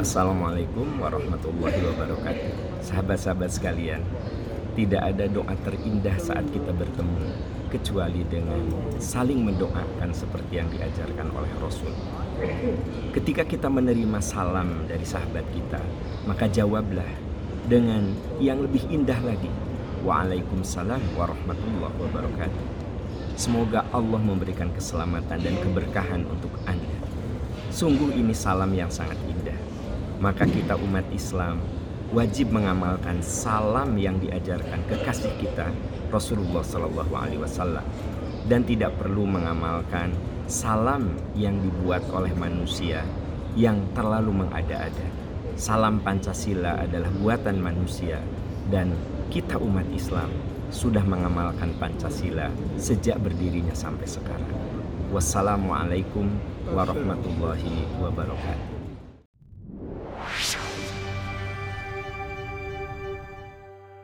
Assalamualaikum warahmatullahi wabarakatuh. Sahabat-sahabat sekalian, tidak ada doa terindah saat kita bertemu kecuali dengan saling mendoakan seperti yang diajarkan oleh Rasul. Ketika kita menerima salam dari sahabat kita, maka jawablah dengan yang lebih indah lagi. Waalaikumsalam warahmatullahi wabarakatuh. Semoga Allah memberikan keselamatan dan keberkahan untuk Anda. Sungguh ini salam yang sangat indah. Maka kita umat Islam wajib mengamalkan salam yang diajarkan kekasih kita Rasulullah Shallallahu Alaihi Wasallam dan tidak perlu mengamalkan salam yang dibuat oleh manusia yang terlalu mengada-ada. Salam Pancasila adalah buatan manusia dan kita umat Islam sudah mengamalkan Pancasila sejak berdirinya sampai sekarang. Wassalamualaikum warahmatullahi wabarakatuh.